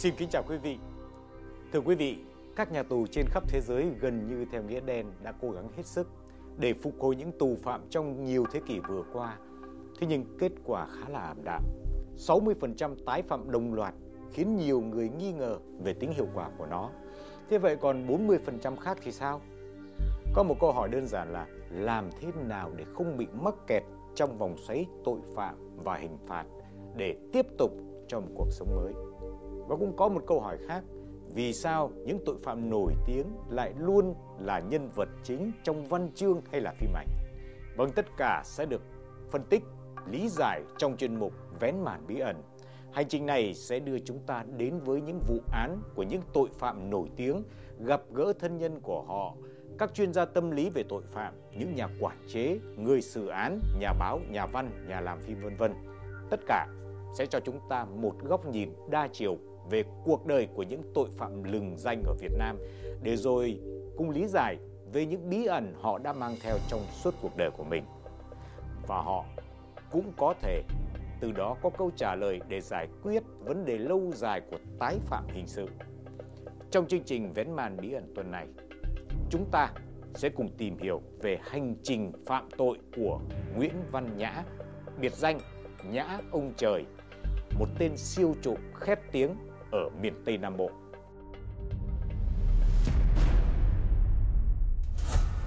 Xin kính chào quý vị. Thưa quý vị, các nhà tù trên khắp thế giới gần như theo nghĩa đen đã cố gắng hết sức để phục hồi những tù phạm trong nhiều thế kỷ vừa qua. Thế nhưng kết quả khá là ảm đạm. 60% tái phạm đồng loạt khiến nhiều người nghi ngờ về tính hiệu quả của nó. Thế vậy còn 40% khác thì sao? Có một câu hỏi đơn giản là làm thế nào để không bị mắc kẹt trong vòng xoáy tội phạm và hình phạt để tiếp tục trong cuộc sống mới. Và cũng có một câu hỏi khác, vì sao những tội phạm nổi tiếng lại luôn là nhân vật chính trong văn chương hay là phim ảnh? Vâng, tất cả sẽ được phân tích, lý giải trong chuyên mục Vén màn bí ẩn. Hành trình này sẽ đưa chúng ta đến với những vụ án của những tội phạm nổi tiếng, gặp gỡ thân nhân của họ, các chuyên gia tâm lý về tội phạm, những nhà quản chế, người xử án, nhà báo, nhà văn, nhà làm phim vân vân. Tất cả sẽ cho chúng ta một góc nhìn đa chiều về cuộc đời của những tội phạm lừng danh ở Việt Nam để rồi cùng lý giải về những bí ẩn họ đã mang theo trong suốt cuộc đời của mình. Và họ cũng có thể từ đó có câu trả lời để giải quyết vấn đề lâu dài của tái phạm hình sự. Trong chương trình Vén màn bí ẩn tuần này, chúng ta sẽ cùng tìm hiểu về hành trình phạm tội của Nguyễn Văn Nhã, biệt danh Nhã ông trời, một tên siêu trộm khét tiếng ở miền Tây Nam Bộ.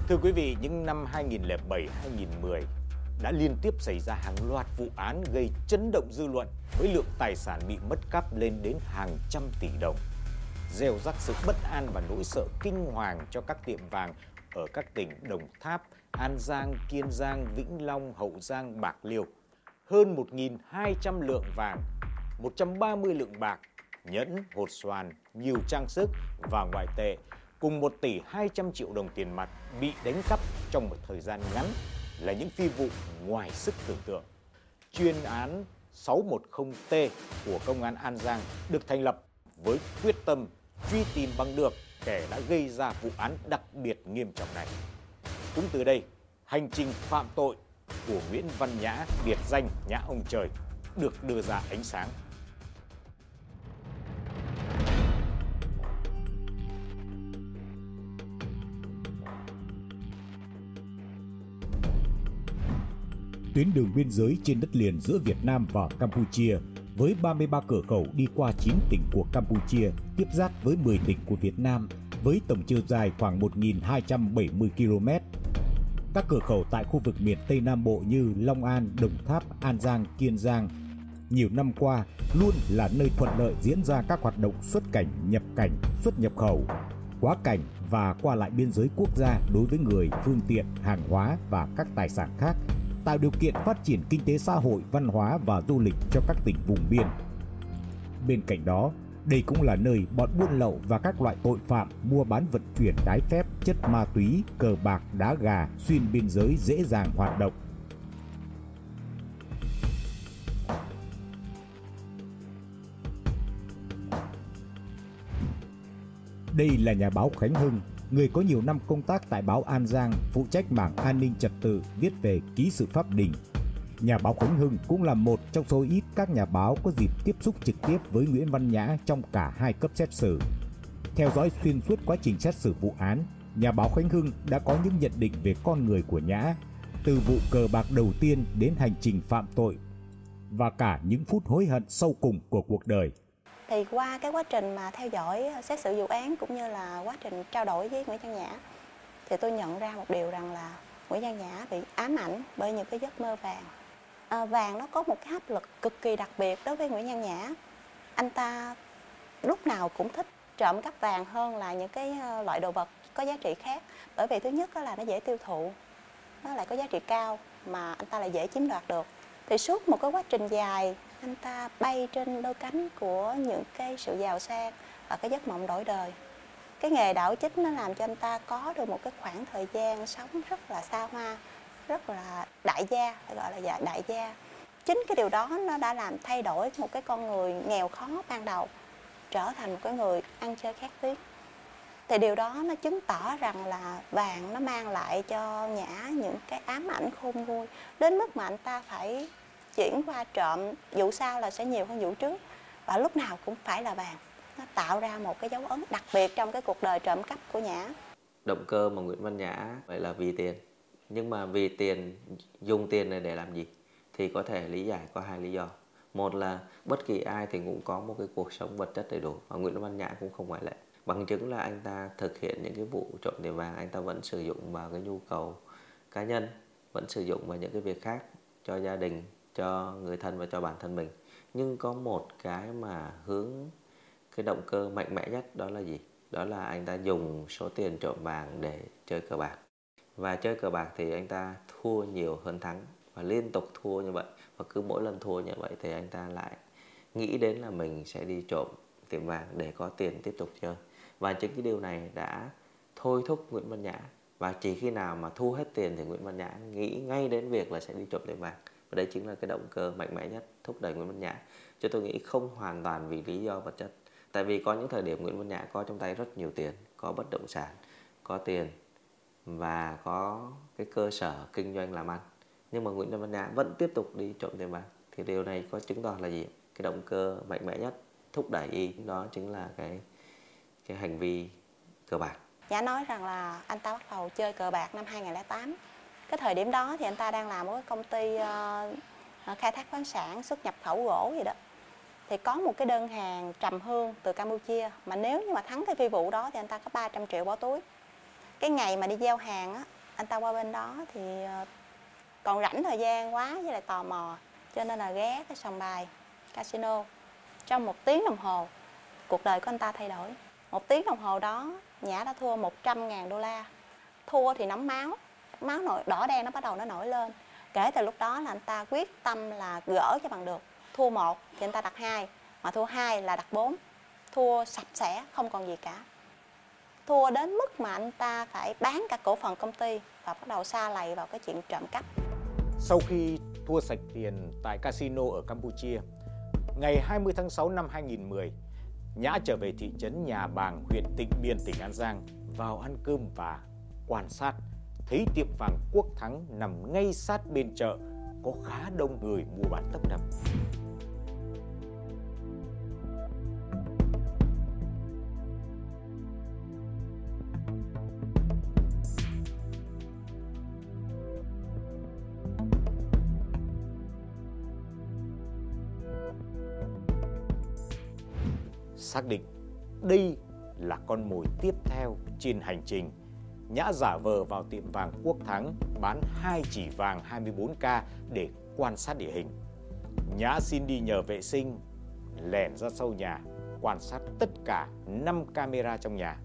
Thưa quý vị, những năm 2007-2010 đã liên tiếp xảy ra hàng loạt vụ án gây chấn động dư luận với lượng tài sản bị mất cắp lên đến hàng trăm tỷ đồng. Gieo rắc sự bất an và nỗi sợ kinh hoàng cho các tiệm vàng ở các tỉnh Đồng Tháp, An Giang, Kiên Giang, Vĩnh Long, Hậu Giang, Bạc Liêu. Hơn 1.200 lượng vàng, 130 lượng bạc, nhẫn, hột xoàn, nhiều trang sức và ngoại tệ cùng 1 tỷ 200 triệu đồng tiền mặt bị đánh cắp trong một thời gian ngắn là những phi vụ ngoài sức tưởng tượng. Chuyên án 610T của Công an An Giang được thành lập với quyết tâm truy tìm bằng được kẻ đã gây ra vụ án đặc biệt nghiêm trọng này. Cũng từ đây, hành trình phạm tội của Nguyễn Văn Nhã, biệt danh Nhã ông trời, được đưa ra ánh sáng. Tuyến đường biên giới trên đất liền giữa Việt Nam và Campuchia với 33 cửa khẩu đi qua 9 tỉnh của Campuchia tiếp giáp với 10 tỉnh của Việt Nam với tổng chiều dài khoảng 1.270 km. Các cửa khẩu tại khu vực miền Tây Nam Bộ như Long An, Đồng Tháp, An Giang, Kiên Giang nhiều năm qua luôn là nơi thuận lợi diễn ra các hoạt động xuất cảnh, nhập cảnh, xuất nhập khẩu, quá cảnh và qua lại biên giới quốc gia đối với người, phương tiện, hàng hóa và các tài sản khác tạo điều kiện phát triển kinh tế xã hội, văn hóa và du lịch cho các tỉnh vùng biên. Bên cạnh đó, đây cũng là nơi bọn buôn lậu và các loại tội phạm mua bán vận chuyển trái phép chất ma túy, cờ bạc, đá gà xuyên biên giới dễ dàng hoạt động. Đây là nhà báo Khánh Hưng, người có nhiều năm công tác tại báo An Giang, phụ trách mảng an ninh trật tự, viết về ký sự pháp đình. Nhà báo Khánh Hưng cũng là một trong số ít các nhà báo có dịp tiếp xúc trực tiếp với Nguyễn Văn Nhã trong cả hai cấp xét xử. Theo dõi xuyên suốt quá trình xét xử vụ án, nhà báo Khánh Hưng đã có những nhận định về con người của Nhã, từ vụ cờ bạc đầu tiên đến hành trình phạm tội và cả những phút hối hận sâu cùng của cuộc đời thì qua cái quá trình mà theo dõi ờ, xét xử vụ án cũng như là quá trình trao đổi với Nguyễn Văn Nhã thì tôi nhận ra một điều rằng là Nguyễn Văn Nhã bị ám ảnh bởi những cái giấc mơ vàng. À, vàng nó có một cái áp lực cực kỳ đặc biệt đối với Nguyễn Văn Nhã. Anh ta lúc nào cũng thích trộm cắp vàng hơn là những cái ờ, loại đồ vật có giá trị khác. Bởi vì thứ nhất là nó dễ tiêu thụ nó lại có giá trị cao mà anh ta lại dễ chiếm đoạt được. Thì suốt một cái quá trình dài anh ta bay trên đôi cánh của những cái sự giàu sang và cái giấc mộng đổi đời. Cái nghề đảo chính nó làm cho anh ta có được một cái khoảng thời gian sống rất là xa hoa rất là đại gia phải gọi là dạ, đại gia. Chính cái điều đó nó đã làm thay đổi một cái con người nghèo khó ban đầu trở thành một cái người ăn chơi khát tiếng. Thì điều đó nó chứng tỏ rằng là vàng nó mang lại cho nhã những cái ám ảnh khôn nguôi đến mức mà anh ta phải chuyển qua trộm vụ sau là sẽ nhiều hơn vụ trước và lúc nào cũng phải là vàng. Nó tạo ra một cái dấu ấn đặc biệt trong cái cuộc đời trộm cắp của nhã. Động cơ mà Nguyễn Văn Nhã vậy là vì tiền. Nhưng mà vì tiền, dùng tiền này để làm gì? Thì có thể lý giải có hai lý do. Một là bất kỳ ai thì cũng có một cái cuộc sống vật chất đầy đủ, và Nguyễn Văn Nhã cũng không ngoại lệ. Bằng chứng là anh ta thực hiện những cái vụ trộm tiền vàng, anh ta vẫn sử dụng vào cái nhu cầu cá nhân, vẫn sử dụng vào những cái việc khác cho gia đình cho người thân và cho bản thân mình. Nhưng có một cái mà hướng cái động cơ mạnh mẽ nhất đó là gì? Đó là anh ta dùng số tiền trộm vàng để chơi cờ bạc. Và chơi cờ bạc thì anh ta thua nhiều hơn thắng. Và liên tục thua như vậy. Và cứ mỗi lần thua như vậy thì anh ta lại nghĩ đến là mình sẽ đi trộm tiệm vàng để có tiền tiếp tục chơi. Và chính cái điều này đã thôi thúc Nguyễn Văn Nhã. Và chỉ khi nào mà thu hết tiền thì Nguyễn Văn Nhã nghĩ ngay đến việc là sẽ đi trộm tiệm vàng và đây chính là cái động cơ mạnh mẽ nhất thúc đẩy Nguyễn Văn Nhã. Cho tôi nghĩ không hoàn toàn vì lý do vật chất. Tại vì có những thời điểm Nguyễn Văn Nhã có trong tay rất nhiều tiền, có bất động sản, có tiền và có cái cơ sở kinh doanh làm ăn. Nhưng mà Nguyễn Văn Nhã vẫn tiếp tục đi trộm tiền bạc. thì điều này có chứng tỏ là gì? Cái động cơ mạnh mẽ nhất thúc đẩy y đó chính là cái cái hành vi cờ bạc. Nhã nói rằng là anh ta bắt đầu chơi cờ bạc năm 2008 cái thời điểm đó thì anh ta đang làm một cái công ty uh, khai thác khoáng sản xuất nhập khẩu gỗ gì đó. Thì có một cái đơn hàng trầm hương từ Campuchia mà nếu như mà thắng cái phi vụ đó thì anh ta có 300 triệu bỏ túi. Cái ngày mà đi giao hàng á anh ta qua bên đó thì ờ, còn rảnh thời gian quá với lại tò mò cho nên là ghé cái sòng bài casino trong một tiếng đồng hồ. Cuộc đời của anh ta thay đổi. Một tiếng đồng hồ đó nhã đã thua 100 ngàn đô la. Thua thì nóng máu máu nổi đỏ đen nó bắt đầu nó nổi lên. Kể từ lúc đó là anh ta quyết tâm là gỡ cho bằng được. Thua một thì anh ta đặt hai mà thua hai là đặt bốn. Thua sạch sẽ không còn gì cả. Thua đến mức mà anh ta phải bán cả cổ phần công ty và bắt đầu xa lầy vào cái chuyện trộm cắp. Sau khi thua sạch tiền tại casino ở Campuchia ngày 20 tháng 6 năm 2010 Nhã trở về thị trấn Nhà Bàng, huyện Tịnh Biên, tỉnh An Giang vào ăn cơm và quan sát thấy tiệm vàng Quốc Thắng nằm ngay sát bên chợ, có khá đông người mua bán tấp nập. xác định đây là con mồi tiếp theo trên hành trình. Nhã giả vờ vào tiệm vàng Quốc Thắng bán hai chỉ vàng 24K để quan sát địa hình. Nhã xin đi nhờ vệ sinh, lẻn ra sau nhà, quan sát tất cả 5 camera trong nhà.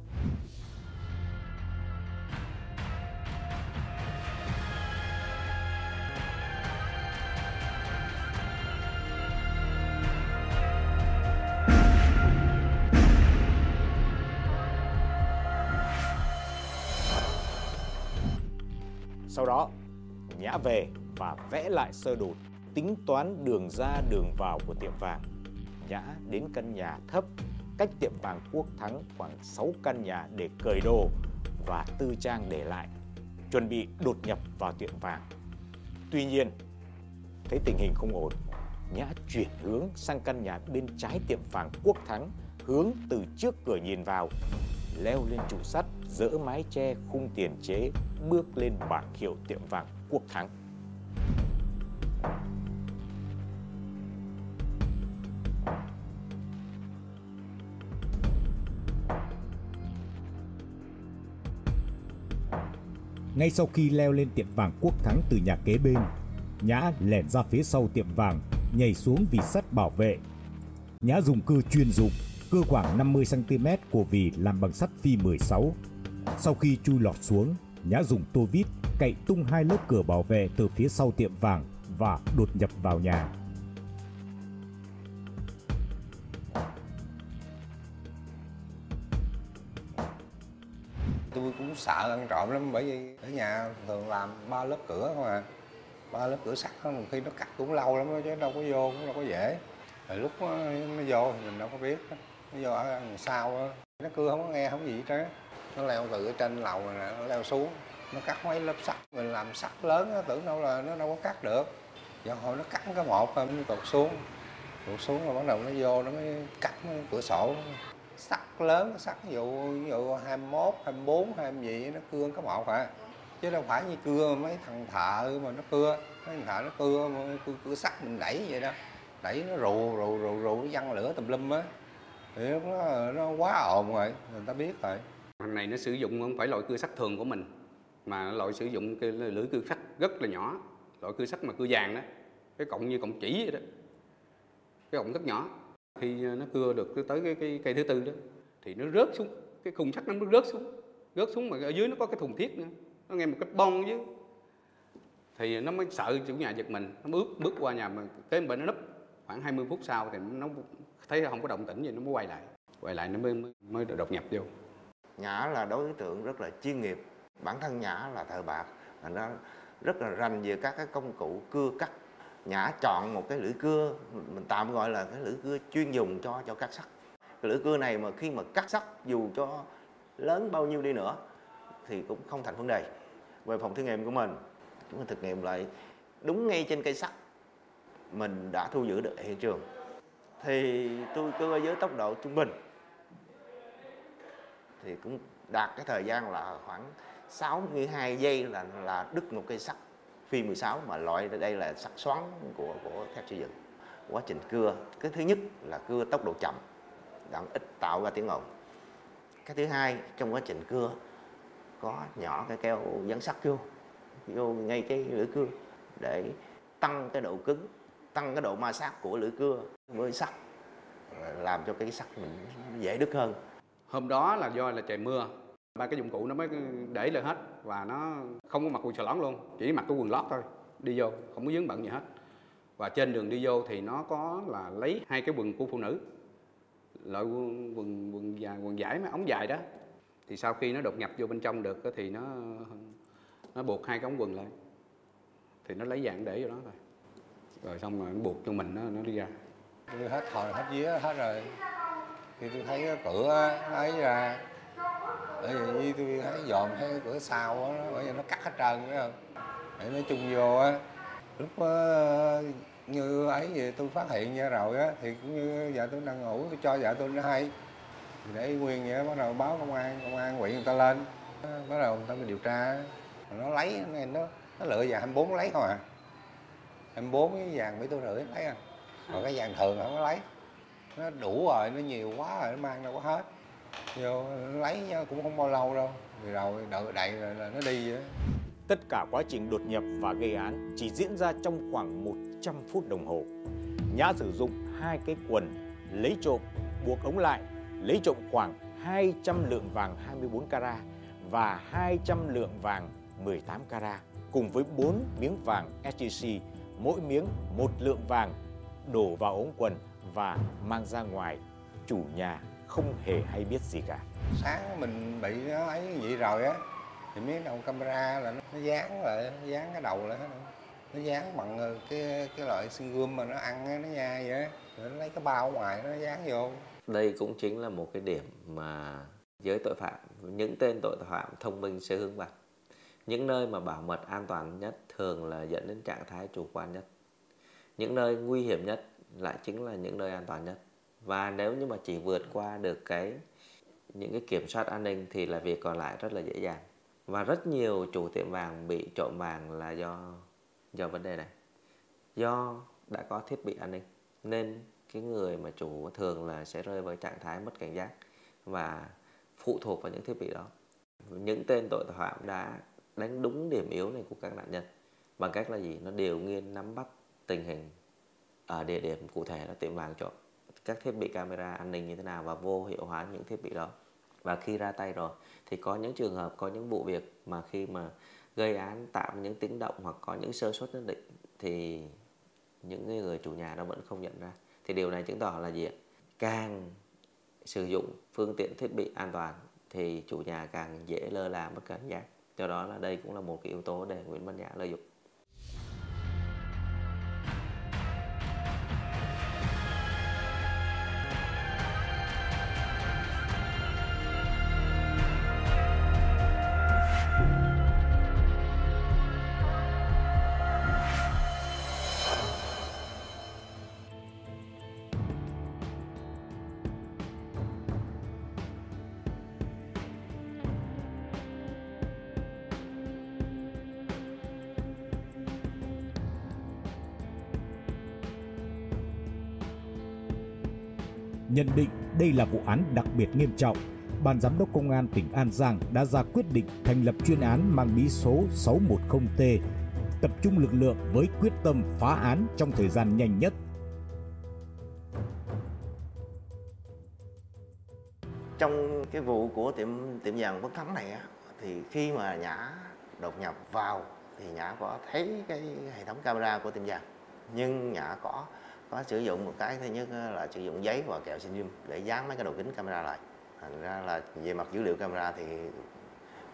Đó, Nhã về và vẽ lại sơ đồ tính toán đường ra đường vào của tiệm vàng. Nhã đến căn nhà thấp cách tiệm vàng Quốc Thắng khoảng 6 căn nhà để cởi đồ và tư trang để lại, chuẩn bị đột nhập vào tiệm vàng. Tuy nhiên, thấy tình hình không ổn, Nhã chuyển hướng sang căn nhà bên trái tiệm vàng Quốc Thắng, hướng từ trước cửa nhìn vào, leo lên trụ sắt, dỡ mái che khung tiền chế, bước lên bảng hiệu tiệm vàng Quốc Thắng. Ngay sau khi leo lên tiệm vàng Quốc Thắng từ nhà kế bên, Nhã lẻn ra phía sau tiệm vàng, nhảy xuống vì sắt bảo vệ. Nhã dùng cưa chuyên dụng, cưa khoảng 50 cm của vì làm bằng sắt phi 16. Sau khi chui lọt xuống, Nhã dùng tô vít cậy tung hai lớp cửa bảo vệ từ phía sau tiệm vàng và đột nhập vào nhà. tôi cũng sợ ăn trộm lắm bởi vì ở nhà thường làm ba lớp cửa không à ba lớp cửa sắt một khi nó cắt cũng lâu lắm đó, chứ đâu có vô cũng đâu có dễ rồi lúc nó, nó vô thì mình đâu có biết nó vô ở đằng sau đó. nó cưa không có nghe không gì hết trơn nó leo từ trên lầu này nó leo xuống. Nó cắt mấy lớp sắt mình làm sắt lớn nó tưởng đâu là nó đâu có cắt được. Giờ hồi nó cắt cái một thôi nó tụt xuống. Tụt xuống rồi bắt đầu nó vô nó mới cắt cái cửa sổ. Sắt lớn sắt ví dụ ví dụ 21, 24, 20 gì nó cưa có một hả? Chứ đâu phải như cưa mấy thằng thợ mà nó cưa. Mấy thằng thợ nó cưa cưa, cưa sắt mình đẩy vậy đó. Đẩy nó rù rù rù rù nó văng lửa tùm lum á thì nó, nó quá ồn rồi người ta biết rồi. Thằng này nó sử dụng không phải loại cưa sắt thường của mình mà loại sử dụng cái lưỡi cưa sắt rất là nhỏ loại cưa sắt mà cưa vàng đó cái cọng như cọng chỉ vậy đó cái cọng rất nhỏ. Khi nó cưa được tới cái, cái cây thứ tư đó thì nó rớt xuống cái khung sắt nó rớt xuống rớt xuống mà ở dưới nó có cái thùng thiết nữa nó nghe một cái bong chứ thì nó mới sợ chủ nhà giật mình nó bước bước qua nhà mà cái bệnh nó núp khoảng 20 phút sau thì nó thấy không có động tĩnh gì nó mới quay lại. Quay lại nó mới mới, mới đột nhập vô. Nhã là đối tượng rất là chuyên nghiệp. Bản thân Nhã là thợ bạc nó rất là rành về các cái công cụ cưa cắt. Nhã chọn một cái lưỡi cưa mình tạm gọi là cái lưỡi cưa chuyên dùng cho cho cắt sắt. Cái lưỡi cưa này mà khi mà cắt sắt dù cho lớn bao nhiêu đi nữa thì cũng không thành vấn đề. Về phòng thí nghiệm của mình chúng mình thực nghiệm lại đúng ngay trên cây sắt mình đã thu giữ được hiện trường. Thì tôi cưa với tốc độ trung bình. Thì cũng đạt cái thời gian là khoảng 62 giây là là đứt một cây sắt. Phi 16 mà loại đây là sắt xoắn của của thép xây dựng. Quá trình cưa, cái thứ nhất là cưa tốc độ chậm đặng ít tạo ra tiếng ồn. Cái thứ hai, trong quá trình cưa, có nhỏ cái keo dán sắt vô vô ngay cái lưỡi cưa để tăng cái độ cứng tăng cái độ ma sát của lưỡi cưa với sắt, làm cho cái sắt mình dễ đứt hơn. Hôm đó là do là trời mưa, ba cái dụng cụ nó mới để lại hết và nó không có mặc quần xà lón luôn, chỉ mặc cái quần lót thôi, đi vô, không có dướng bận gì hết. Và trên đường đi vô thì nó có là lấy hai cái quần của phụ nữ, loại quần quần quần dài quần dài mấy ống dài đó. Thì sau khi nó đột nhập vô bên trong được thì nó nó buộc hai cái ống quần lại, thì nó lấy dạng để vô đó thôi rồi xong rồi nó buộc cho mình nó nó đi ra. Tôi hết hồi hết vía hết rồi. Thì tôi thấy cái cửa ấy ra. Bởi vì tôi thấy dòm thấy cái cửa sau á bởi vì nó cắt hết trơn phải không? Để nói chung vô á. Lúc đó, như ấy vậy tôi phát hiện ra rồi á thì cũng như vợ tôi đang ngủ tôi cho vợ tôi nó hay. Thì để nguyên vậy bắt đầu báo công an công an huyện người ta lên. Bắt đầu người ta mới điều tra. Nó lấy nó nó, lựa giờ 24 lấy không à. 24 cái vàng mấy tôi rưỡi lấy à. Còn cái vàng thường không có lấy. Nó đủ rồi nó nhiều quá rồi nó mang đâu có hết. Vô nó lấy cũng không bao lâu đâu. Thì rồi đợi đậy rồi là nó đi vậy. Tất cả quá trình đột nhập và gây án chỉ diễn ra trong khoảng 100 phút đồng hồ. Nhã sử dụng hai cái quần lấy trộm, buộc ống lại, lấy trộm khoảng 200 lượng vàng 24 carat và 200 lượng vàng 18 carat cùng với 4 miếng vàng sgc mỗi miếng một lượng vàng đổ vào ống quần và mang ra ngoài. Chủ nhà không hề hay biết gì cả. sáng mình bị nó ấy vậy rồi á thì miếng đầu camera là nó, nó dán lại nó dán cái đầu lại nó dán bằng ờ, cái cái loại xương gươm mà nó ăn á, nó nhai vậy á. rồi nó lấy cái bao ở ngoài nó dán vô đây cũng chính là một cái điểm mà giới tội phạm những tên tội phạm thông minh sẽ hướng vào những nơi mà bảo mật an toàn nhất thường là dẫn đến trạng thái chủ quan nhất. Những nơi nguy hiểm nhất lại chính là những nơi an toàn nhất. Và nếu như mà chỉ vượt qua được cái, những cái kiểm soát an ninh thì là việc còn lại rất là dễ dàng. Và rất nhiều chủ tiệm vàng bị trộm vàng là do do vấn đề này. Do đã có thiết bị an ninh, nên cái người mà chủ thường là sẽ rơi vào trạng thái mất cảnh giác và phụ thuộc vào những thiết bị đó. Những tên tội phạm đã đánh đúng điểm yếu này của các nạn nhân bằng cách là gì? Nó điều nghiên nắm bắt tình hình ở địa điểm cụ thể là tiệm vàng cho các thiết bị camera an ninh như thế nào và vô hiệu hóa những thiết bị đó. Và khi ra tay rồi, thì có những trường hợp, có những vụ việc mà khi mà gây án, tạo những tiếng động hoặc có những sơ suất nhất định, thì những người chủ nhà đó vẫn không nhận ra. Thì điều này chứng tỏ là gì càng sử dụng phương tiện thiết bị an toàn, thì chủ nhà càng dễ lơ là mất cảnh giác. Do đó là đây cũng là một cái yếu tố để Nguyễn Văn Nhã lợi dụng. Nhận định đây là vụ án đặc biệt nghiêm trọng, Ban Giám đốc Công an tỉnh An Giang đã ra quyết định thành lập chuyên án mang bí số 610T, tập trung lực lượng với quyết tâm phá án trong thời gian nhanh nhất. Trong cái vụ của tiệm tiệm vàng Bất Thắng này á, thì khi mà Nhã đột nhập vào thì Nhã có thấy cái hệ thống camera của tiệm vàng nhưng Nhã có có sử dụng một cái thứ nhất là sử dụng giấy và kẹo sinh để dán mấy cái đầu kính camera lại. Thành ra là về mặt dữ liệu camera thì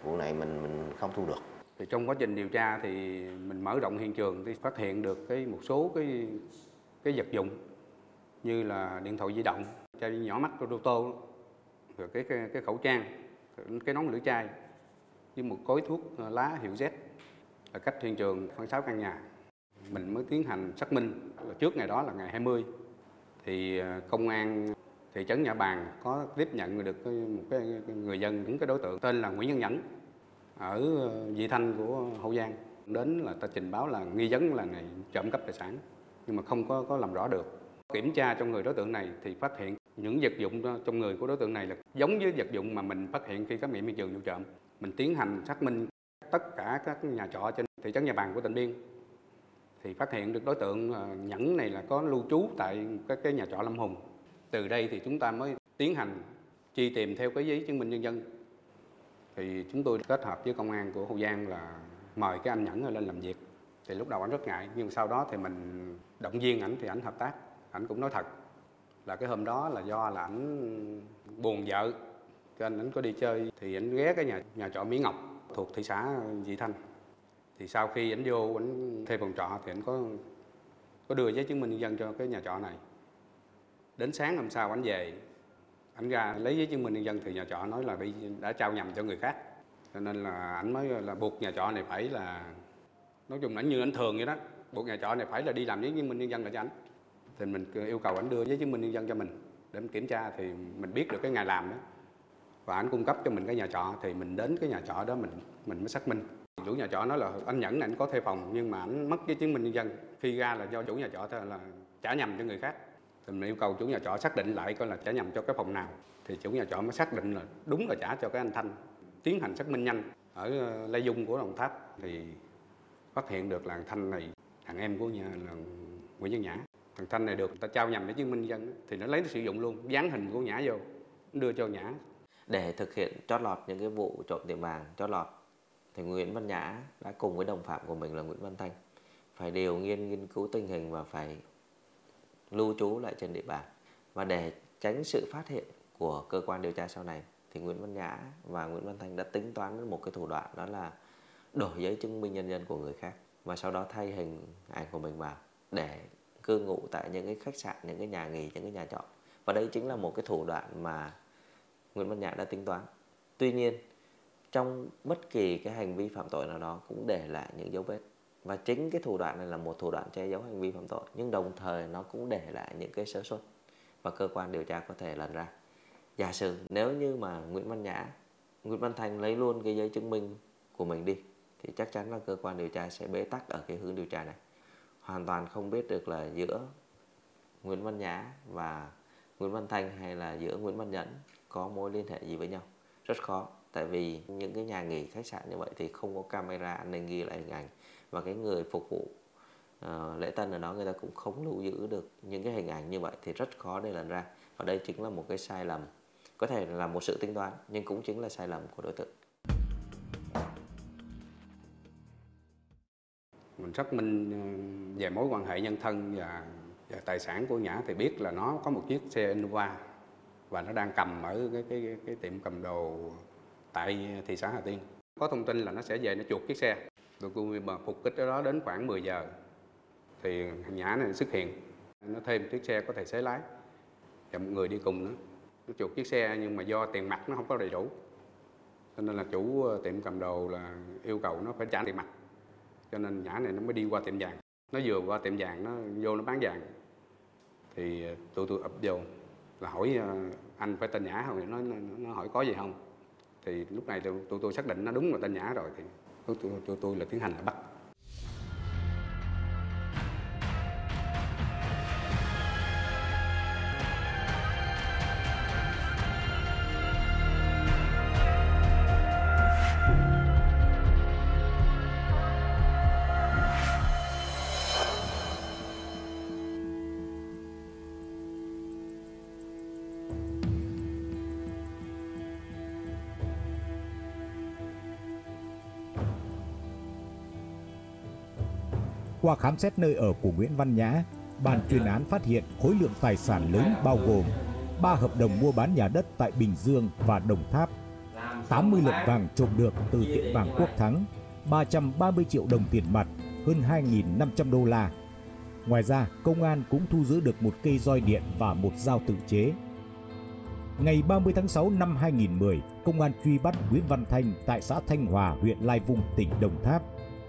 vụ này mình mình không thu được. Thì trong quá trình điều tra thì mình mở rộng hiện trường thì phát hiện được cái một số cái cái vật dụng như là điện thoại di động chai nhỏ mắt của ô tô rồi cái, cái cái khẩu trang cái nón lưỡi chai với một cối thuốc ờ, lá hiệu Z. Ở cách hiện trường khoảng 6 căn nhà mình mới tiến hành xác minh. Là trước ngày đó là ngày 20 thì ờ, công an thị trấn Nhà Bàng có tiếp nhận được một cái người dân những cái đối tượng tên là Nguyễn Nhân Nhẫn, ở ờ, Vị Thanh của Hậu Giang. Đến là ta trình báo là nghi vấn là này trộm cắp tài sản, nhưng mà không có có làm rõ được. Kiểm tra trong người đối tượng này thì phát hiện những vật dụng trong người của đối tượng này là giống với vật dụng mà mình phát hiện khi khám nghiệm hiện trường vụ trộm. Mình tiến hành xác minh tất cả các nhà trọ trên thị trấn Nhà Bàng của tỉnh Biên thì phát hiện được đối tượng Nhẫn này là có lưu trú tại các cái nhà trọ Lâm Hùng. Từ đây thì chúng ta mới tiến hành truy tìm theo cái giấy chứng minh nhân dân. Thì chúng tôi kết hợp với công an của Hậu Giang là mời cái anh Nhẫn lên làm việc. Thì lúc đầu anh rất ngại, nhưng sau đó thì mình động viên ảnh thì ảnh hợp tác. Ảnh cũng nói thật là cái hôm đó là do là ảnh buồn vợ, cho anh ảnh có đi chơi thì ảnh ghé cái nhà nhà trọ Mỹ Ngọc thuộc thị xã Vị Thanh thì sau khi ảnh vô, ảnh thuê phòng trọ thì ảnh có có đưa giấy chứng minh nhân dân cho cái nhà trọ này. Đến sáng hôm sau ảnh về, ảnh ra lấy giấy chứng minh nhân dân thì nhà trọ nói là bị, đã trao nhầm cho người khác. Cho nên là ảnh mới là buộc nhà trọ này phải là, nói chung ảnh như ảnh thường vậy đó, buộc nhà trọ này phải là đi làm giấy chứng minh nhân dân là cho ảnh. Thì mình yêu cầu ảnh đưa giấy chứng minh nhân dân cho mình, để mình kiểm tra thì mình biết được cái ngày làm đó. Và ảnh cung cấp cho mình cái nhà trọ, thì mình đến cái nhà trọ đó mình mình mới xác minh chủ nhà trọ nói là anh nhẫn này anh có thuê phòng, nhưng mà anh mất cái chứng minh nhân dân. Khi ra là do chủ nhà trọ là trả nhầm cho người khác. Thì mình yêu cầu chủ nhà trọ xác định lại coi là trả nhầm cho cái phòng nào. Thì chủ nhà trọ mới xác định là đúng là trả cho cái anh thanh, tiến hành xác minh nhanh. Ở ờ, Lê Dung của Đồng Tháp thì phát hiện được là thanh này, thằng em của nhà là Nguyễn Văn Nhã. Thằng thanh này được người ta trao nhầm cái chứng minh nhân dân thì nó lấy nó sử dụng luôn, dán hình của Nhã vô đưa cho Nhã. Để thực hiện chót lọt những cái vụ trộm tiệm vàng chót lọt thì Nguyễn Văn Nhã đã cùng với đồng phạm của mình là Nguyễn Văn Thanh phải điều nghiên nghiên cứu tình hình và phải lưu trú lại trên địa bàn và để tránh sự phát hiện của cơ quan điều tra sau này thì Nguyễn Văn Nhã và Nguyễn Văn Thanh đã tính toán một cái thủ đoạn đó là đổi giấy chứng minh nhân dân của người khác và sau đó thay hình ảnh của mình vào để cư ngụ tại những cái khách sạn, những cái nhà nghỉ, những cái nhà trọ. Và đây chính là một cái thủ đoạn mà Nguyễn Văn Nhã đã tính toán. Tuy nhiên, trong bất kỳ cái hành vi phạm tội nào đó cũng để lại những dấu vết. Và chính cái thủ đoạn này là một thủ đoạn che giấu hành vi phạm tội, nhưng đồng thời nó cũng để lại những cái sơ suất và cơ quan điều tra có thể lần ra. Giả sử nếu như mà Nguyễn Văn Nhã, Nguyễn Văn Thành lấy luôn cái giấy chứng minh của mình đi, thì chắc chắn là cơ quan điều tra sẽ bế tắc ở cái hướng điều tra này. Hoàn toàn không biết được là giữa Nguyễn Văn Nhã và Nguyễn Văn thanh hay là giữa Nguyễn Văn Nhẫn có mối liên hệ gì với nhau. Rất khó tại vì những cái nhà nghỉ khách sạn như vậy thì không có camera an ninh ghi lại hình ảnh. Và cái người phục vụ uh, lễ tân ở đó người ta cũng không lưu giữ được những cái hình ảnh như vậy thì rất khó để lần ra. Và đây chính là một cái sai lầm có thể là một sự tính toán nhưng cũng chính là sai lầm của đối tượng. Mình xác minh ờ, về mối quan hệ nhân thân và, và tài sản của Nhã thì biết là nó có một chiếc xe Innova và nó đang cầm ở cái cái cái, cái tiệm cầm đồ tại thị xã Hà Tiên. Có thông tin là nó sẽ về nó chuột chiếc xe. Tụi tôi mà phục kích ở đó đến khoảng 10 giờ thì Nhã này xuất hiện. Nó thêm chiếc xe có tài xế lái và một người đi cùng nữa. Nó chuột chiếc xe nhưng mà do tiền mặt nó không có đầy đủ. Cho nên là chủ ờ, tiệm cầm đồ là yêu cầu nó phải trả tiền mặt. Cho nên Nhã này nó mới đi qua tiệm vàng. Nó vừa qua tiệm vàng nó vô nó bán vàng. Thì ờ, tụi tôi ập vô là hỏi ờ, anh phải tên Nhã không? Nó, nó, nó hỏi có gì không? Thì lúc này tụi, tôi xác định nó đúng là tên nhã rồi thì tụi, tôi, tụi tôi là tiến hành là bắt. Qua khám xét nơi ở của Nguyễn Văn Nhã, ban chuyên án phát hiện khối lượng tài sản lớn bao gồm 3 hợp đồng mua bán nhà đất tại Bình Dương và Đồng Tháp, 80 lượng vàng trộm được từ tiệm vàng Quốc Thắng, 330 triệu đồng tiền mặt, hơn 2.500 đô la. Ngoài ra, công an cũng thu giữ được một cây roi điện và một dao tự chế. Ngày 30 tháng 6 năm 2010, công an truy bắt Nguyễn Văn Thanh tại xã Thanh Hòa, huyện Lai Vung, tỉnh Đồng Tháp,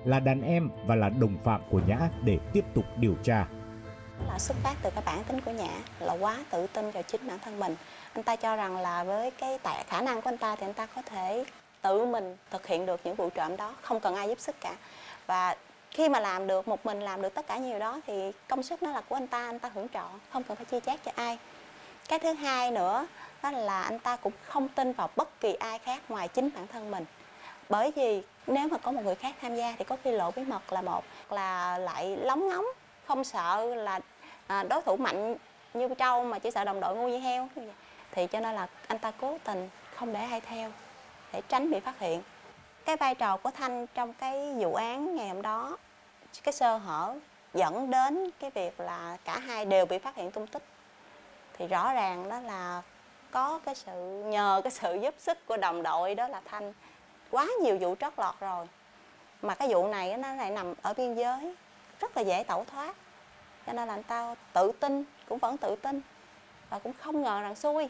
là đàn em và là đồng phạm của Nhã để tiếp tục điều tra. là xuất phát từ cái bản tính của Nhã là quá tự tin vào chính bản thân mình. Anh ta cho rằng là với cái tài khả năng của anh ta thì anh ta có thể tự mình thực hiện được những vụ trộm đó, không cần ai giúp sức cả. Và khi mà làm được một mình làm được tất cả nhiều đó thì công sức nó là của anh ta, anh ta hưởng trọn, không cần phải chia chác cho ai. Cái thứ hai nữa đó là anh ta cũng không tin vào bất kỳ ai khác ngoài chính bản thân mình. Bởi vì nếu mà có một người khác tham gia thì có khi lộ bí mật là một là lại lóng ngóng không sợ là à, đối thủ mạnh như trâu mà chỉ sợ đồng đội ngu như heo. Thì cho nên là anh ta cố tình không để ai theo để tránh bị phát hiện. Cái vai trò của thanh trong cái vụ án ngày hôm đó cái sơ hở dẫn đến cái việc là cả hai đều bị phát hiện tung tích. Thì rõ ràng đó là có cái sự nhờ cái sự giúp sức của đồng đội đó là thanh quá nhiều vụ trót lọt rồi. Mà cái vụ này nó lại nằm ở biên giới rất là dễ tẩu thoát. Cho nên là anh ta tự tin cũng vẫn tự tin và cũng không ngờ rằng xui.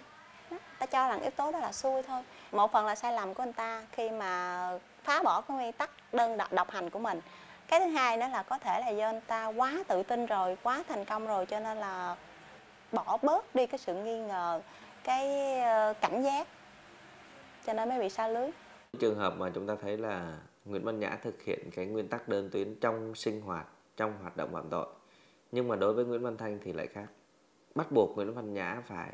Đó, ta cho rằng yếu tố đó là xui thôi. Một phần là sai lầm của anh ta khi mà phá bỏ cái nguyên tắc đơn độc, độc hành của mình. Cái thứ hai nữa là có thể là do anh ta quá tự tin rồi quá thành công rồi cho nên là bỏ bớt đi cái sự nghi ngờ cái ờ, cảnh giác. Cho nên mới bị xa lưới trường hợp mà chúng ta thấy là Nguyễn Văn Nhã thực hiện cái nguyên tắc đơn tuyến trong sinh hoạt, trong hoạt động phạm tội. Nhưng mà đối với Nguyễn Văn Thanh thì lại khác. Bắt buộc Nguyễn Văn Nhã phải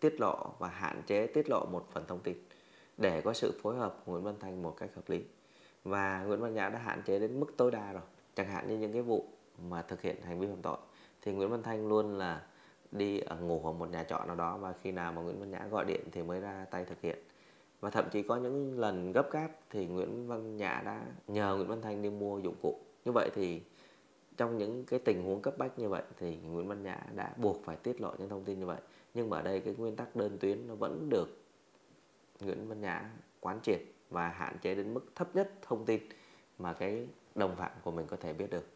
tiết lộ và hạn chế tiết lộ một phần thông tin để có sự phối hợp của Nguyễn Văn Thanh một cách hợp lý. Và Nguyễn Văn Nhã đã hạn chế đến mức tối đa rồi. Chẳng hạn như những cái vụ mà thực hiện hành vi phạm tội thì Nguyễn Văn Thanh luôn là đi ở ngủ ở một nhà trọ nào đó và khi nào mà Nguyễn Văn Nhã gọi điện thì mới ra tay thực hiện và thậm chí có những lần gấp gáp thì Nguyễn Văn Nhã đã nhờ Nguyễn Văn Thanh đi mua dụng cụ. Như vậy thì trong những cái tình huống cấp bách như vậy thì Nguyễn Văn Nhã đã buộc phải tiết lộ những thông tin như vậy. Nhưng mà ở đây cái nguyên tắc đơn tuyến nó vẫn được Nguyễn Văn Nhã quán triệt và hạn chế đến mức thấp nhất thông tin mà cái đồng phạm của mình có thể biết được.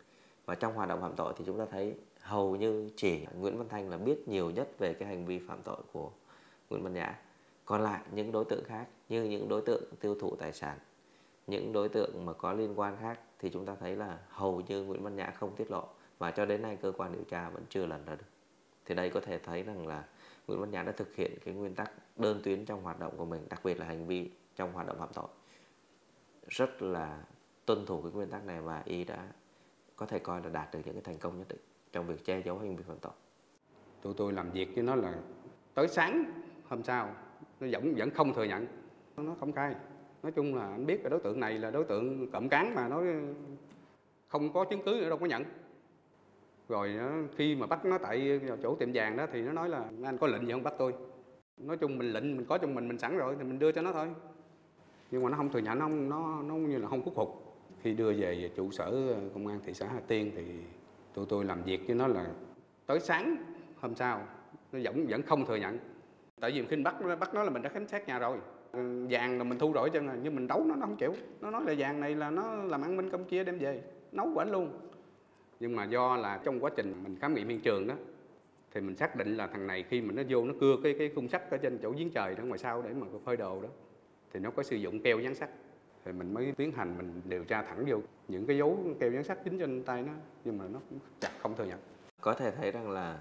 Và trong hoạt động phạm tội thì chúng ta thấy hầu như chỉ Nguyễn Văn Thanh là biết nhiều nhất về cái hành vi phạm tội của Nguyễn Văn Nhã còn lại, những đối tượng khác như những đối tượng tiêu thụ tài sản, những đối tượng mà có liên quan khác thì chúng ta thấy là hầu như Nguyễn Văn Nhã không tiết lộ và cho đến nay cơ quan điều tra vẫn chưa lần ra được. Thì đây có thể thấy rằng là Nguyễn Văn Nhã đã thực hiện cái nguyên tắc đơn tuyến trong hoạt động của mình, đặc biệt là hành vi trong hoạt động phạm tội. Rất là tuân thủ cái nguyên tắc này và y đã có thể coi là đạt được những cái thành công nhất định trong việc che giấu hành vi phạm tội. Tụi tôi làm việc với nó là tới sáng hôm sau nó vẫn vẫn không thừa nhận. Nó không khai. Nói chung là anh biết cái đối tượng này là đối tượng cộm cán mà nó không có chứng cứ nữa đâu có nhận. Rồi nó, khi mà bắt nó tại chỗ tiệm vàng đó thì nó nói là anh có lệnh gì không? Bắt tôi. Nói chung mình lệnh mình có trong mình mình sẵn rồi thì mình đưa cho nó thôi. Nhưng mà nó không thừa nhận nó nó nó như là không khuất phục. Khi đưa về trụ sở công an thị xã Hà Tiên thì tụi tôi làm việc với nó là tới sáng hôm sau nó vẫn vẫn không thừa nhận tại vì khi bắt bắt nó là mình đã khám xét nhà rồi. Ừ, vàng là mình thu rồi chân rồi, nhưng mình đấu nó nó không chịu. Nó nói là vàng này là nó làm ăn bên campuchia đem về, nấu của luôn. Nhưng mà do là trong quá trình mình khám nghiệm hiện trường đó, thì mình xác định là thằng này khi mà nó vô nó cưa cái cái khung sắt ở trên chỗ giếng trời đó, ngoài sau để mà phơi đồ đó, thì nó có sử dụng keo dán sắt. Thì mình mới tiến hành mình điều tra thẳng vô những cái dấu keo dán sắt dính trên tay nó, nhưng mà nó cũng chặt, không thừa nhận. Có thể thấy rằng là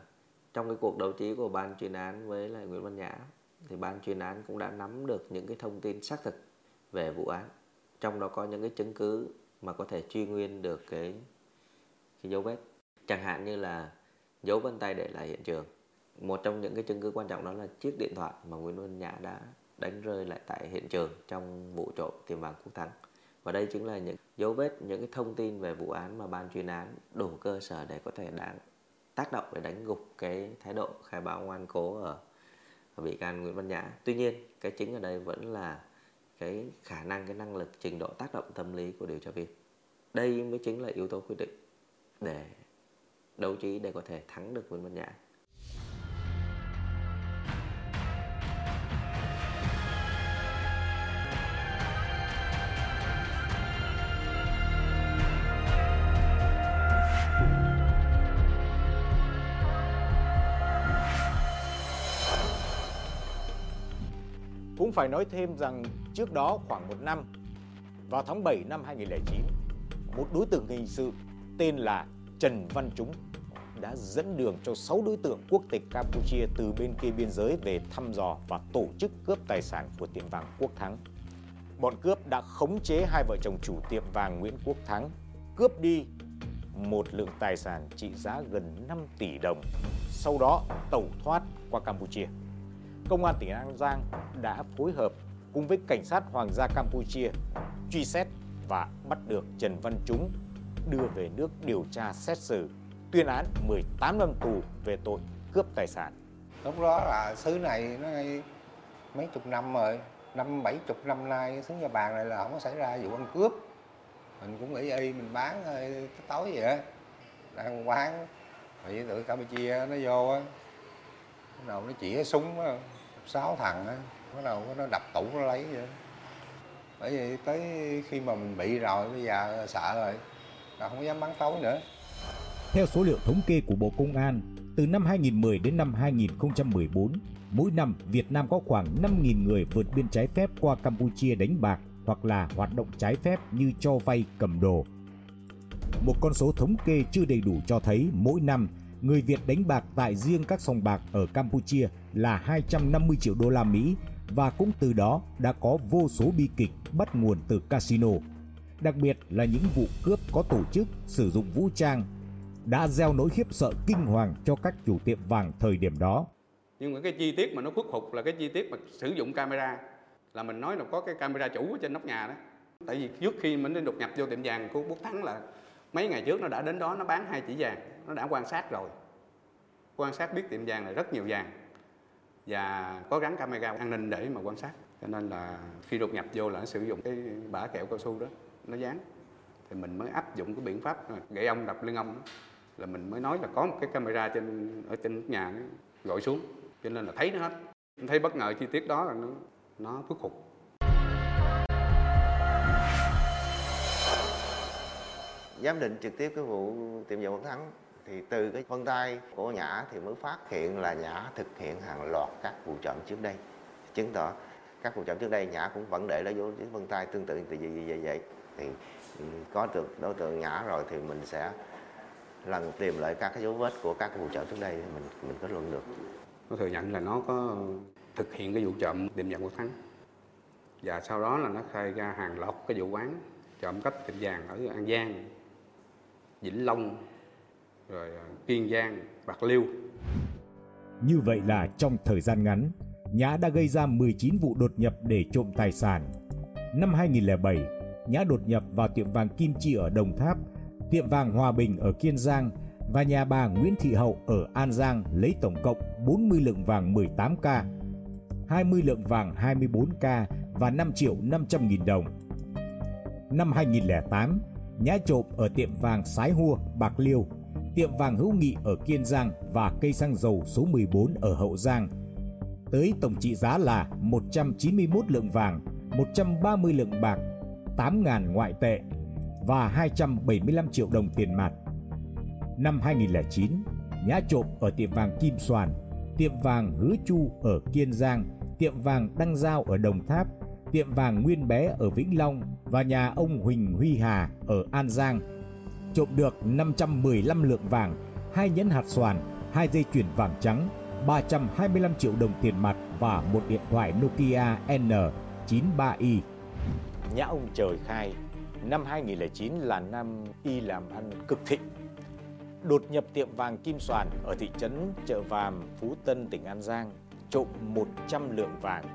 trong cái cuộc đấu trí của ban chuyên án với lại Nguyễn Văn Nhã, thì ban chuyên án cũng đã nắm được những cái thông tin xác thực về vụ án. Trong đó có những cái chứng cứ mà có thể truy nguyên được cái cái dấu vết. Chẳng hạn như là dấu vân tay để lại hiện trường. Một trong những cái chứng cứ quan trọng đó là chiếc điện thoại mà Nguyễn Văn Nhã đã đánh rơi lại tại hiện trường trong vụ trộm tiệm vàng Quốc Thắng. Và đây chính là những dấu vết, những cái thông tin về vụ án mà ban chuyên án đủ cơ sở để có thể đáng tác động để đánh gục cái thái độ khai báo ngoan cố ở bị can Nguyễn Văn Nhã. Tuy nhiên, cái chính ở đây vẫn là cái khả năng, cái năng lực, trình độ tác động tâm lý của điều tra viên. Đây mới chính là yếu tố quyết định. để đấu trí để có thể thắng được Nguyễn Văn Nhã. Cũng phải nói thêm rằng trước đó khoảng một năm, vào tháng 7 năm 2009, một đối tượng hình sự tên là Trần Văn Trúng đã dẫn đường cho 6 đối tượng quốc tịch Campuchia từ bên kia biên giới về thăm dò và tổ chức cướp tài sản của tiệm vàng Quốc Thắng. Bọn cướp đã khống chế hai vợ chồng chủ tiệm vàng Nguyễn Quốc Thắng, cướp đi một lượng tài sản trị giá gần 5 tỷ đồng, sau đó tẩu thoát qua Campuchia. Công an tỉnh An Giang đã phối hợp cùng với cảnh sát Hoàng gia Campuchia truy xét và bắt được Trần Văn Trúng đưa về nước điều tra xét xử, tuyên án 18 năm tù về tội cướp tài sản. lúc đó là xứ này nó mấy chục năm rồi năm bảy chục năm nay xứ nhà bàn này là không có xảy ra vụ ăn cướp. Mình cũng nghĩ y mình bán ờ, tối vậy á. Đang quán thì tụi campuchia nó vô á đầu nó chỉ súng á sáu thằng á bắt đầu nó đập tủ nó lấy vậy bởi vì tới khi mà mình bị rồi bây giờ sợ rồi là không dám bắn tối nữa Theo số liệu thống kê của Bộ Công an, từ năm 2010 đến năm 2014, mỗi năm Việt Nam có khoảng 5.000 người vượt biên trái phép qua Campuchia đánh bạc hoặc là hoạt động trái phép như cho vay cầm đồ. Một con số thống kê chưa đầy đủ cho thấy mỗi năm người Việt đánh bạc tại riêng các sòng bạc ở Campuchia là 250 triệu đô la Mỹ và cũng từ đó đã có vô số bi kịch bắt nguồn từ casino. Đặc biệt là những vụ cướp có tổ chức sử dụng vũ trang đã gieo nỗi khiếp sợ kinh hoàng cho các chủ tiệm vàng thời điểm đó. nhưng mà cái chi tiết mà nó khuất phục là cái chi tiết mà sử dụng camera là mình nói là có cái camera chủ ở trên nóc nhà đó tại vì trước khi mình đi đột nhập vô tiệm vàng của Quốc Thắng là mấy ngày trước nó đã đến đó, nó bán hai chỉ vàng nó đã quan sát rồi. Quan sát biết tiệm vàng là rất nhiều vàng và có gắn camera an ninh để mà quan sát. Cho nên là khi đột nhập vô là nó sử dụng cái bả kẹo cao su đó, nó dán. Thì mình mới áp dụng cái biện pháp gậy ông đập lưng ông đó. là mình mới nói là có một cái camera trên, ở trên nhà nó gọi xuống. Cho nên là thấy nó hết. Thấy bất ngờ chi tiết đó là nó nó thuyết phục. Giám định trực tiếp cái vụ tiệm vàng Quảng Thắng thì từ cái vân tay của Nhã thì mới phát hiện là Nhã thực hiện hàng loạt các vụ trộm trước đây. Chứng tỏ các vụ trộm trước đây Nhã cũng vẫn để lại dấu vân tay tương tự như vậy, vậy, vậy. thì ừ, có được đối tượng Nhã rồi thì mình sẽ lần tìm lại các cái dấu vết của các vụ trộm trước đây thì mình mình có luận được. Nó thừa nhận là nó có thực hiện cái vụ trộm tiệm vàng của Thắng và sau đó là nó khai ra hàng loạt cái vụ án trộm cắp tiệm vàng ở An Giang Vĩnh Long rồi à, Kiên Giang Bạc Liêu Như vậy là trong thời gian ngắn, Nhã đã gây ra 19 vụ đột nhập để trộm tài sản. Năm 2007, Nhã đột nhập vào tiệm vàng Kim Chi ở Đồng Tháp, tiệm vàng Hòa Bình ở Kiên Giang và nhà bà Nguyễn Thị Hậu ở An Giang lấy tổng cộng 40 lượng vàng 18K, 20 lượng vàng 24K và 5 triệu 500 nghìn đồng. Năm 2008, Nhã trộm ở tiệm vàng Sái Hua, Bạc Liêu, tiệm vàng Hữu Nghị ở Kiên Giang và cây xăng dầu số 14 ở Hậu Giang. Tới tổng trị giá là 191 lượng vàng, 130 lượng bạc, 8.000 ngoại tệ và 275 triệu đồng tiền mặt. Năm 2009, Nhã trộm ở tiệm vàng Kim Soàn, tiệm vàng Hứa Chu ở Kiên Giang, tiệm vàng Đăng Giao ở Đồng Tháp, tiệm vàng Nguyên Bé ở Vĩnh Long và nhà ông Huỳnh Huy Hà ở An Giang. Trộm được 515 lượng vàng, hai nhẫn hạt xoàn, hai dây chuyền vàng trắng, 325 triệu đồng tiền mặt và một điện thoại Nokia N93i. Nhã ông trời khai, năm 2009 là năm y làm ăn cực thịnh. Đột nhập tiệm vàng Kim Soàn ở thị trấn Chợ Vàm, Phú Tân, tỉnh An Giang, trộm 100 lượng vàng.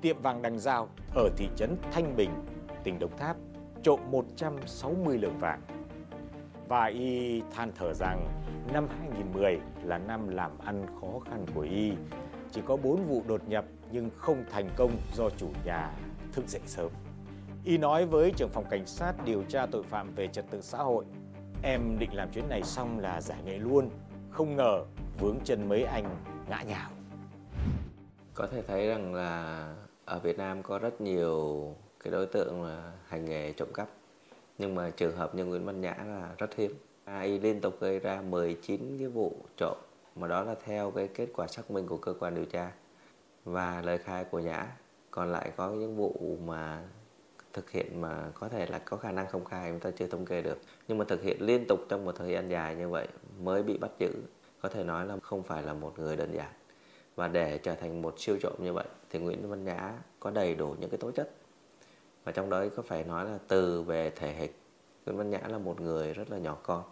Tiệm vàng Đằng Giao ở thị trấn Thanh Bình, tỉnh Đồng Tháp, trộm 160 lượng vàng. Và y than thở rằng năm 2010 là năm làm ăn khó khăn của y. Chỉ có 4 vụ đột nhập nhưng không thành công do chủ nhà thức dậy sớm. Y nói với trưởng phòng cảnh sát điều tra tội phạm về trật tự xã hội Em định làm chuyến này xong là giải nghệ luôn, không ngờ vướng chân mấy anh ngã nhào. Có thể thấy rằng là ở Việt Nam có rất nhiều cái đối tượng là hành nghề trộm cắp nhưng mà trường hợp như Nguyễn Văn Nhã là rất hiếm. Ai liên tục gây ra 19 cái vụ trộm, mà đó là theo cái kết quả xác minh của cơ quan điều tra và lời khai của Nhã. Còn lại có những vụ mà thực hiện mà có thể là có khả năng không khai, chúng ta chưa thống kê được nhưng mà thực hiện liên tục trong một thời gian dài như vậy, mới bị bắt giữ, có thể nói là không phải là một người đơn giản và để trở thành một siêu trộm như vậy, thì Nguyễn Văn Nhã có đầy đủ những cái tố chất và trong đó có phải nói là từ về thể hình. Nguyễn Văn Nhã là một người rất là nhỏ con,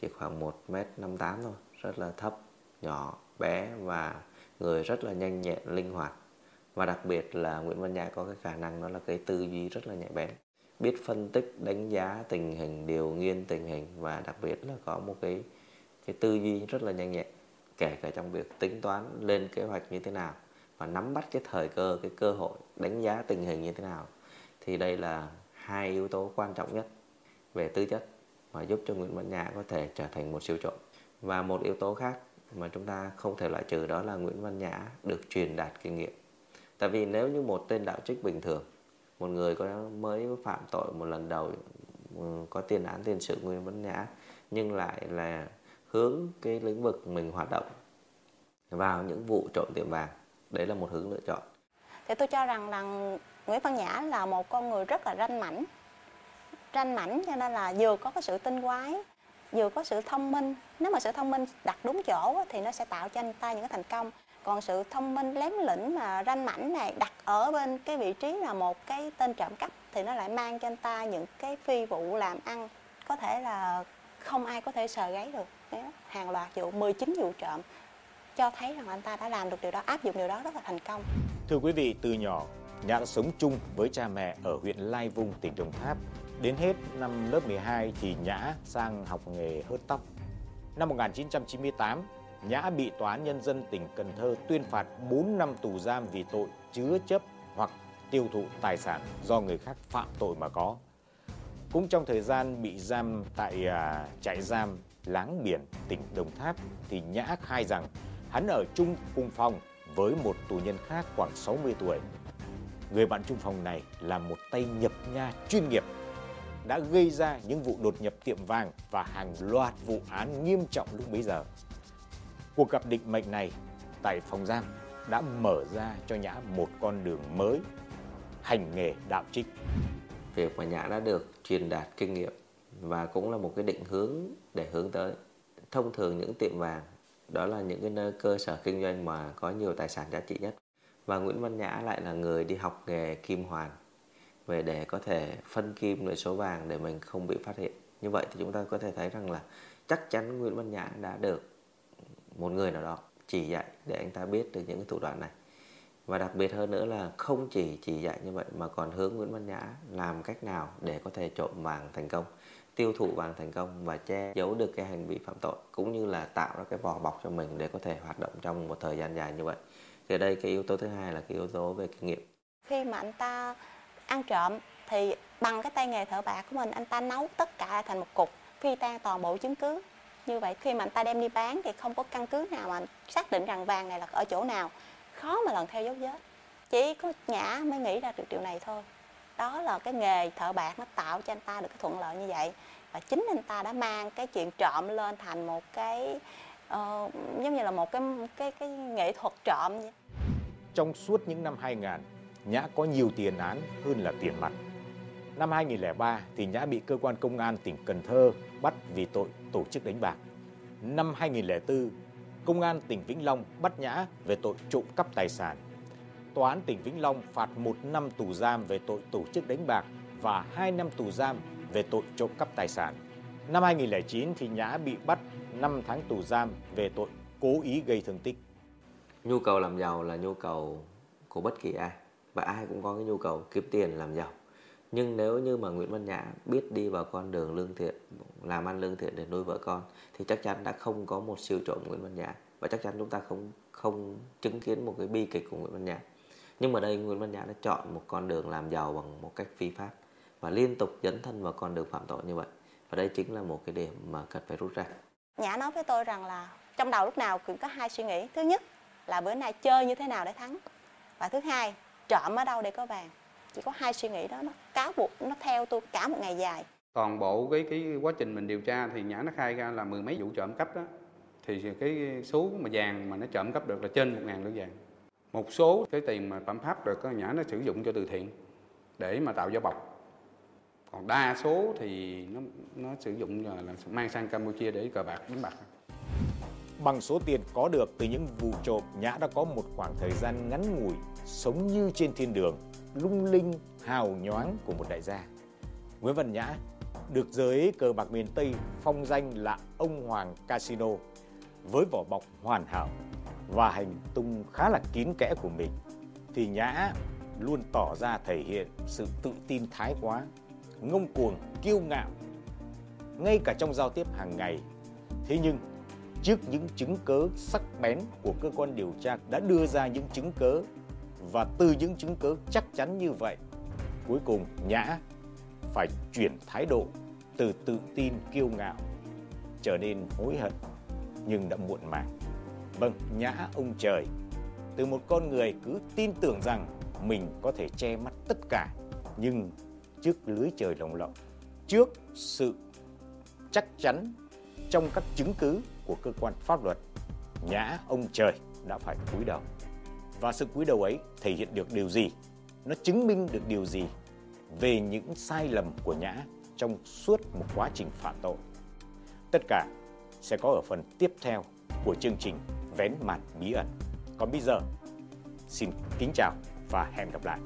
chỉ khoảng 1m58 thôi, rất là thấp, nhỏ, bé và người rất là nhanh nhẹn, linh hoạt. Và đặc biệt là Nguyễn Văn Nhã có cái khả năng đó là cái tư duy rất là nhạy bén, biết phân tích, đánh giá tình hình, điều nghiên tình hình và đặc biệt là có một cái cái tư duy rất là nhanh nhẹn, kể cả trong việc tính toán lên kế hoạch như thế nào và nắm bắt cái thời cơ, cái cơ hội, đánh giá tình hình như thế nào thì đây là hai yếu tố quan trọng nhất về tư chất mà giúp cho Nguyễn Văn Nhã có thể trở thành một siêu trộm. Và một yếu tố khác mà chúng ta không thể loại trừ đó là Nguyễn Văn Nhã được truyền đạt kinh nghiệm. Tại vì nếu như một tên đạo trích bình thường, một người có mới phạm tội một lần đầu ừ, có tiền án tiền sự Nguyễn Văn Nhã, nhưng lại là hướng cái lĩnh vực mình hoạt động vào những vụ trộm tiệm vàng, đấy là một hướng lựa chọn. Thế tôi cho rằng là Nguyễn Văn Nhã là một con người rất là ranh mảnh. Ranh mảnh cho nên là vừa có cái sự tinh quái, vừa có sự thông minh. Nếu mà sự thông minh đặt đúng chỗ thì nó sẽ tạo cho anh ta những cái thành công. Còn sự thông minh lém lĩnh mà ranh mảnh này đặt ở bên cái vị trí là một cái tên trộm cắp thì nó lại mang cho anh ta những cái phi vụ làm ăn có thể là không ai có thể sờ gáy được. Hàng loạt vụ 19 vụ trộm cho thấy rằng anh ta đã làm được điều đó, áp dụng điều đó rất là thành công. Thưa quý vị, từ nhỏ Nhã đã sống chung với cha mẹ ở huyện Lai Vung, tỉnh Đồng Tháp. Đến hết năm lớp 12 thì Nhã sang học nghề hớt tóc. Năm 1998, Nhã bị Tòa án Nhân dân tỉnh Cần Thơ tuyên phạt 4 năm tù giam vì tội chứa chấp hoặc tiêu thụ tài sản do người khác phạm tội mà có. Cũng trong thời gian bị giam tại à, trại giam Láng Biển, tỉnh Đồng Tháp, thì Nhã khai rằng hắn ở chung cùng phòng với một tù nhân khác khoảng 60 tuổi. Người bạn chung phòng này là một tay nhập nha chuyên nghiệp đã gây ra những vụ đột nhập tiệm vàng và hàng loạt vụ án nghiêm trọng lúc bấy giờ. Cuộc gặp định mệnh này tại phòng giam đã mở ra cho Nhã một con đường mới, hành nghề đạo trích. Việc mà Nhã đã được truyền đạt kinh nghiệm và cũng là một cái định hướng để hướng tới. Thông thường những tiệm vàng đó là những cái nơi cơ sở kinh doanh mà có nhiều tài sản giá trị nhất. Và Nguyễn Văn Nhã lại là người đi học nghề kim hoàn. Về để có thể phân kim lại số vàng để mình không bị phát hiện. Như vậy thì chúng ta có thể thấy rằng là chắc chắn Nguyễn Văn Nhã đã được một người nào đó chỉ dạy để anh ta biết được những cái thủ đoạn này. Và đặc biệt hơn nữa là không chỉ chỉ dạy như vậy mà còn hướng Nguyễn Văn Nhã làm cách nào để có thể trộm vàng thành công, tiêu thụ vàng thành công và che giấu được cái hành vi phạm tội, cũng như là tạo ra cái vỏ bọc cho mình để có thể hoạt động trong một thời gian dài như vậy thì ở đây, cái yếu tố thứ hai là cái yếu tố về kinh nghiệm. Khi mà anh ta ăn trộm, thì bằng cái tay nghề thợ bạc của mình, anh ta nấu tất cả thành một cục, phi tan toàn bộ chứng cứ. Như vậy, khi mà anh ta đem đi bán thì không có căn cứ nào mà xác định rằng vàng này là ở chỗ nào. Khó mà lần theo dấu vết. Chỉ có nhã mới nghĩ ra được điều này thôi. Đó là cái nghề thợ bạc nó tạo cho anh ta được cái thuận lợi như vậy. Và chính anh ta đã mang cái chuyện trộm lên thành một cái uh, giống như là một cái cái cái nghệ thuật trộm vậy. Trong suốt những năm 2000, Nhã có nhiều tiền án hơn là tiền mặt. Năm 2003 thì Nhã bị cơ quan công an tỉnh Cần Thơ bắt vì tội tổ chức đánh bạc. Năm 2004, Công an tỉnh Vĩnh Long bắt Nhã về tội trộm cắp tài sản. Tòa án tỉnh Vĩnh Long phạt một năm tù giam về tội tổ chức đánh bạc và 2 năm tù giam về tội trộm cắp tài sản. Năm 2009 thì Nhã bị bắt 5 tháng tù giam về tội cố ý gây thương tích. Nhu cầu làm giàu là nhu cầu của bất kỳ ai, và ai cũng có cái nhu cầu kiếm tiền làm giàu. Nhưng nếu như mà Nguyễn Văn Nhã biết đi vào con đường lương thiện, làm ăn lương thiện để nuôi vợ con, thì chắc chắn đã không có một siêu trộm Nguyễn Văn Nhã, và chắc chắn chúng ta không không chứng kiến một cái bi kịch của Nguyễn Văn Nhã. Nhưng mà đây, Nguyễn Văn Nhã đã chọn một con đường làm giàu bằng một cách phi pháp, và liên tục dấn thân vào con đường phạm tội như vậy. Và đây chính là một cái điểm mà cần phải rút ra. Nhã nói với tôi rằng là trong đầu lúc nào cũng có hai suy nghĩ. Thứ nhất là bữa nay chơi như thế nào để thắng. Và thứ hai, trộm ở đâu để có vàng. Chỉ có hai suy nghĩ đó nó cáo buộc nó theo tôi cả một ngày dài. toàn bộ cái cái quá trình mình điều tra thì nhã nó khai ra là mười mấy vụ trộm cắp đó thì cái số mà vàng mà nó trộm cắp được là trên một ngàn lượng vàng một số cái tiền mà phạm pháp được nhã nó sử dụng cho từ thiện để mà tạo vỏ bọc còn đa số thì nó nó sử dụng là, là mang sang campuchia để cờ bạc đánh bạc. Bằng số tiền có được từ những vụ trộm, Nhã đã có một khoảng thời gian ngắn ngủi sống như trên thiên đường, lung linh, hào nhoáng của một đại gia. Nguyễn Văn Nhã được giới cờ bạc miền Tây phong danh là ông Hoàng Casino với vỏ bọc hoàn hảo và hành tung khá là kín kẽ của mình. Thì Nhã luôn tỏ ra thể hiện sự tự tin thái quá, ngông cuồng, kiêu ngạo ngay cả trong giao tiếp hàng ngày. Thế nhưng trước những chứng cớ sắc bén của cơ quan điều tra đã đưa ra những chứng cớ và từ những chứng cớ chắc chắn như vậy cuối cùng nhã phải chuyển thái độ từ tự tin kiêu ngạo trở nên hối hận nhưng đã muộn màng vâng nhã ông trời từ một con người cứ tin tưởng rằng mình có thể che mắt tất cả nhưng trước lưới trời lồng lộng, trước sự chắc chắn trong các chứng cứ của cơ quan pháp luật nhã ông trời đã phải cúi đầu. Và sự cúi đầu ấy thể hiện được điều gì? Nó chứng minh được điều gì về những sai lầm của nhã trong suốt một quá trình phạm tội? Tất cả sẽ có ở phần tiếp theo của chương trình vén màn bí ẩn. Còn bây giờ, xin kính chào và hẹn gặp lại.